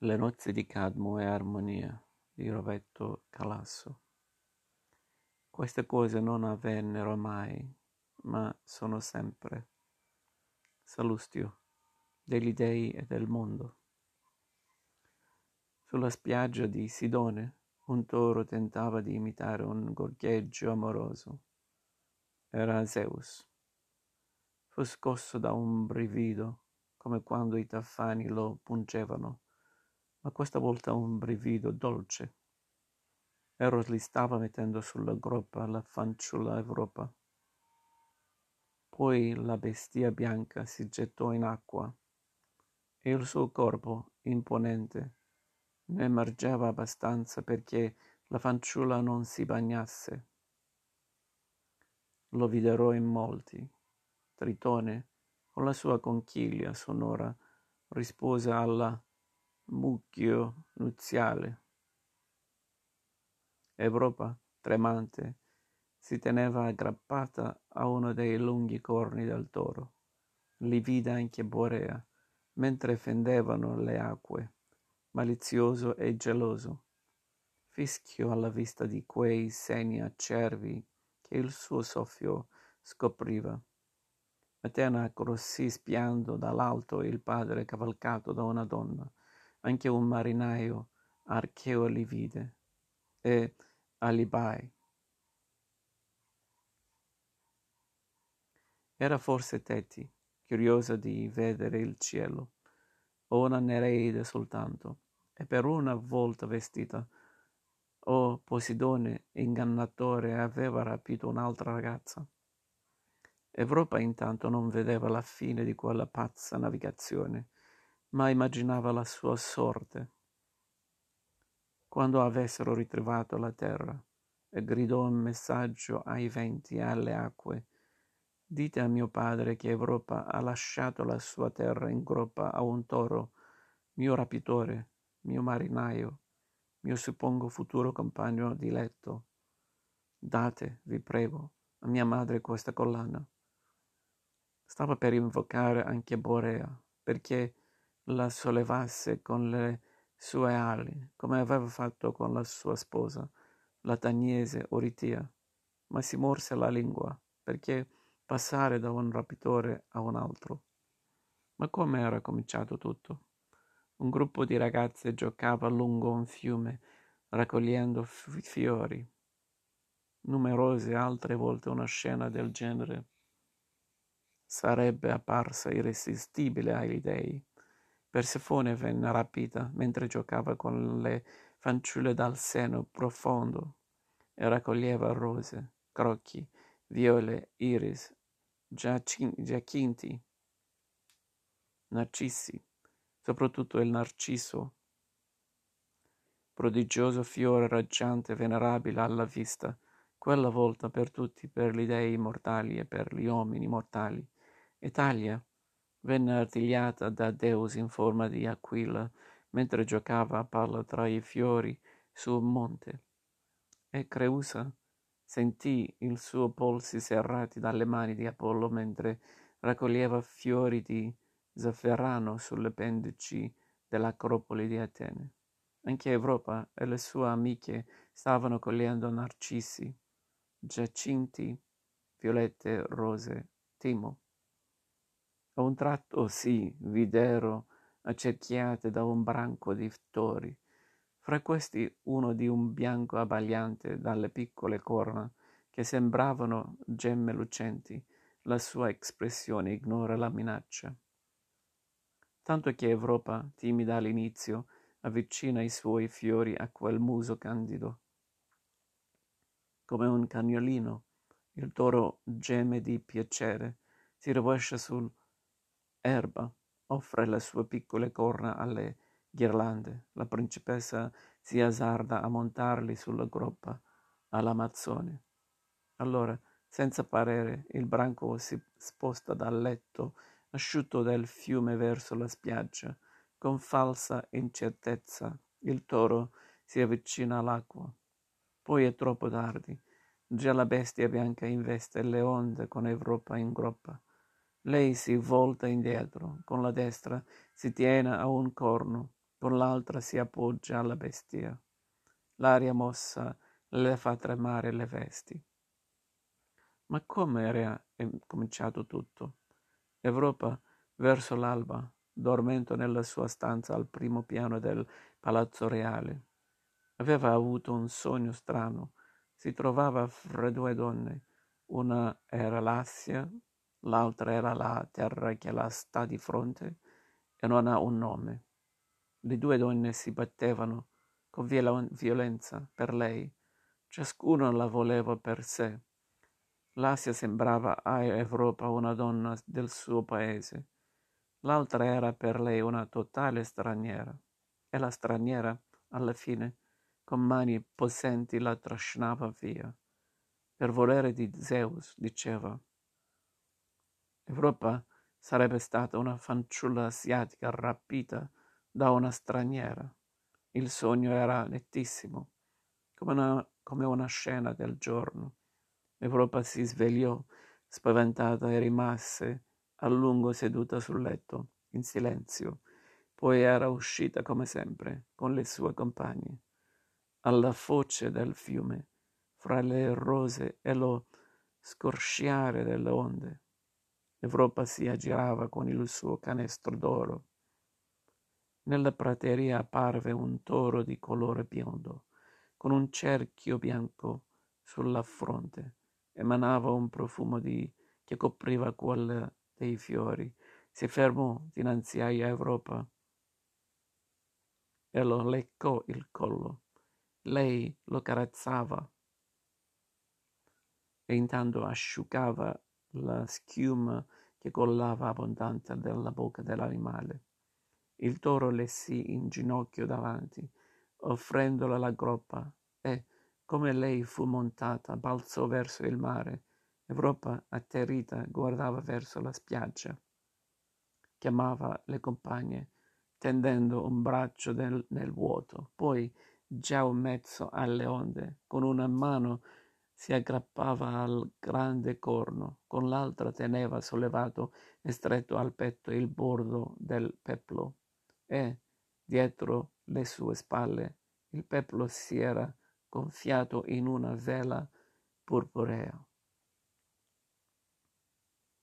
Le nozze di Cadmo e Armonia di Roberto Calasso. Queste cose non avvennero mai, ma sono sempre. Salustio degli dei e del mondo. Sulla spiaggia di Sidone un toro tentava di imitare un gorgheggio amoroso. Era Zeus. Fu scosso da un brivido, come quando i tafani lo pungevano ma questa volta un brivido dolce. Eros li stava mettendo sulla groppa la fanciulla Europa. Poi la bestia bianca si gettò in acqua e il suo corpo imponente ne emergeva abbastanza perché la fanciulla non si bagnasse. Lo videro in molti. Tritone, con la sua conchiglia sonora, rispose alla mucchio nuziale. Europa, tremante, si teneva aggrappata a uno dei lunghi corni del toro. Li vide anche Borea, mentre fendevano le acque, malizioso e geloso. Fischio alla vista di quei seni acerbi che il suo soffio scopriva. Atena accorsi spiando dall'alto il padre cavalcato da una donna anche un marinaio Archeo li vide, e Alibai. Era forse Teti, curiosa di vedere il cielo, o una Nereide soltanto, e per una volta vestita, o Posidone, ingannatore, aveva rapito un'altra ragazza. Europa intanto non vedeva la fine di quella pazza navigazione ma immaginava la sua sorte. Quando avessero ritrovato la terra, e gridò un messaggio ai venti e alle acque, dite a mio padre che Europa ha lasciato la sua terra in groppa a un toro, mio rapitore, mio marinaio, mio suppongo futuro compagno di letto. Date, vi prego, a mia madre questa collana. Stava per invocare anche Borea, perché la sollevasse con le sue ali, come aveva fatto con la sua sposa, la tagnese Oritia, ma si morse la lingua, perché passare da un rapitore a un altro. Ma come era cominciato tutto? Un gruppo di ragazze giocava lungo un fiume, raccogliendo f- fiori. Numerose altre volte una scena del genere sarebbe apparsa irresistibile ai dei Persefone venne rapita mentre giocava con le fanciulle dal seno profondo e raccoglieva rose, crocchi, viole, iris, giacinti, narcissi, soprattutto il narciso, prodigioso fiore raggiante venerabile alla vista, quella volta per tutti, per gli dei mortali e per gli uomini mortali. Italia, venne artigliata da Deus in forma di aquila mentre giocava a palla tra i fiori su un monte. E Creusa sentì i suoi polsi serrati dalle mani di Apollo mentre raccoglieva fiori di zafferano sulle pendici dell'acropoli di Atene. Anche Europa e le sue amiche stavano cogliendo narcissi, giacinti, violette, rose, timo. A un tratto si videro accerchiate da un branco di tori, fra questi uno di un bianco abbagliante dalle piccole corna che sembravano gemme lucenti. La sua espressione ignora la minaccia. Tanto che Europa, timida all'inizio, avvicina i suoi fiori a quel muso candido. Come un cagnolino, il toro geme di piacere, si rovescia sul Erba offre le sue piccole corna alle ghirlande. La principessa si azzarda a montarli sulla groppa all'Amazzone. Allora, senza parere, il branco si sposta dal letto asciutto del fiume verso la spiaggia. Con falsa incertezza il toro si avvicina all'acqua. Poi è troppo tardi. Già la bestia bianca investe le onde con Europa in groppa. Lei si volta indietro, con la destra si tiene a un corno, con l'altra si appoggia alla bestia. L'aria mossa le fa tremare le vesti. Ma come era cominciato tutto? Europa, verso l'alba, dormendo nella sua stanza al primo piano del palazzo reale, aveva avuto un sogno strano. Si trovava fra due donne. Una era l'Assia, l'altra era la terra che la sta di fronte e non ha un nome. Le due donne si battevano con violenza per lei, ciascuno la voleva per sé. L'Asia sembrava a Europa una donna del suo paese, l'altra era per lei una totale straniera, e la straniera, alla fine, con mani possenti la trascinava via. Per volere di Zeus, diceva. Europa sarebbe stata una fanciulla asiatica rapita da una straniera. Il sogno era nettissimo, come una, come una scena del giorno. Europa si svegliò, spaventata, e rimase a lungo seduta sul letto, in silenzio. Poi era uscita come sempre, con le sue compagne, alla foce del fiume, fra le rose e lo scosciare delle onde. Europa si aggirava con il suo canestro d'oro nella prateria apparve un toro di colore biondo, con un cerchio bianco sulla fronte. Emanava un profumo di... che copriva quella dei fiori. Si fermò dinanzi a Europa e lo leccò il collo. Lei lo carezzava e intanto asciugava la schiuma che collava abbondante dalla bocca dell'animale. Il toro le si inginocchiò davanti, offrendole la groppa, e, come lei fu montata, balzò verso il mare. Europa, atterrita, guardava verso la spiaggia. Chiamava le compagne, tendendo un braccio nel, nel vuoto. Poi, già in mezzo alle onde, con una mano si aggrappava al grande corno, con l'altra teneva sollevato e stretto al petto il bordo del peplo e, dietro le sue spalle, il peplo si era gonfiato in una vela purpurea.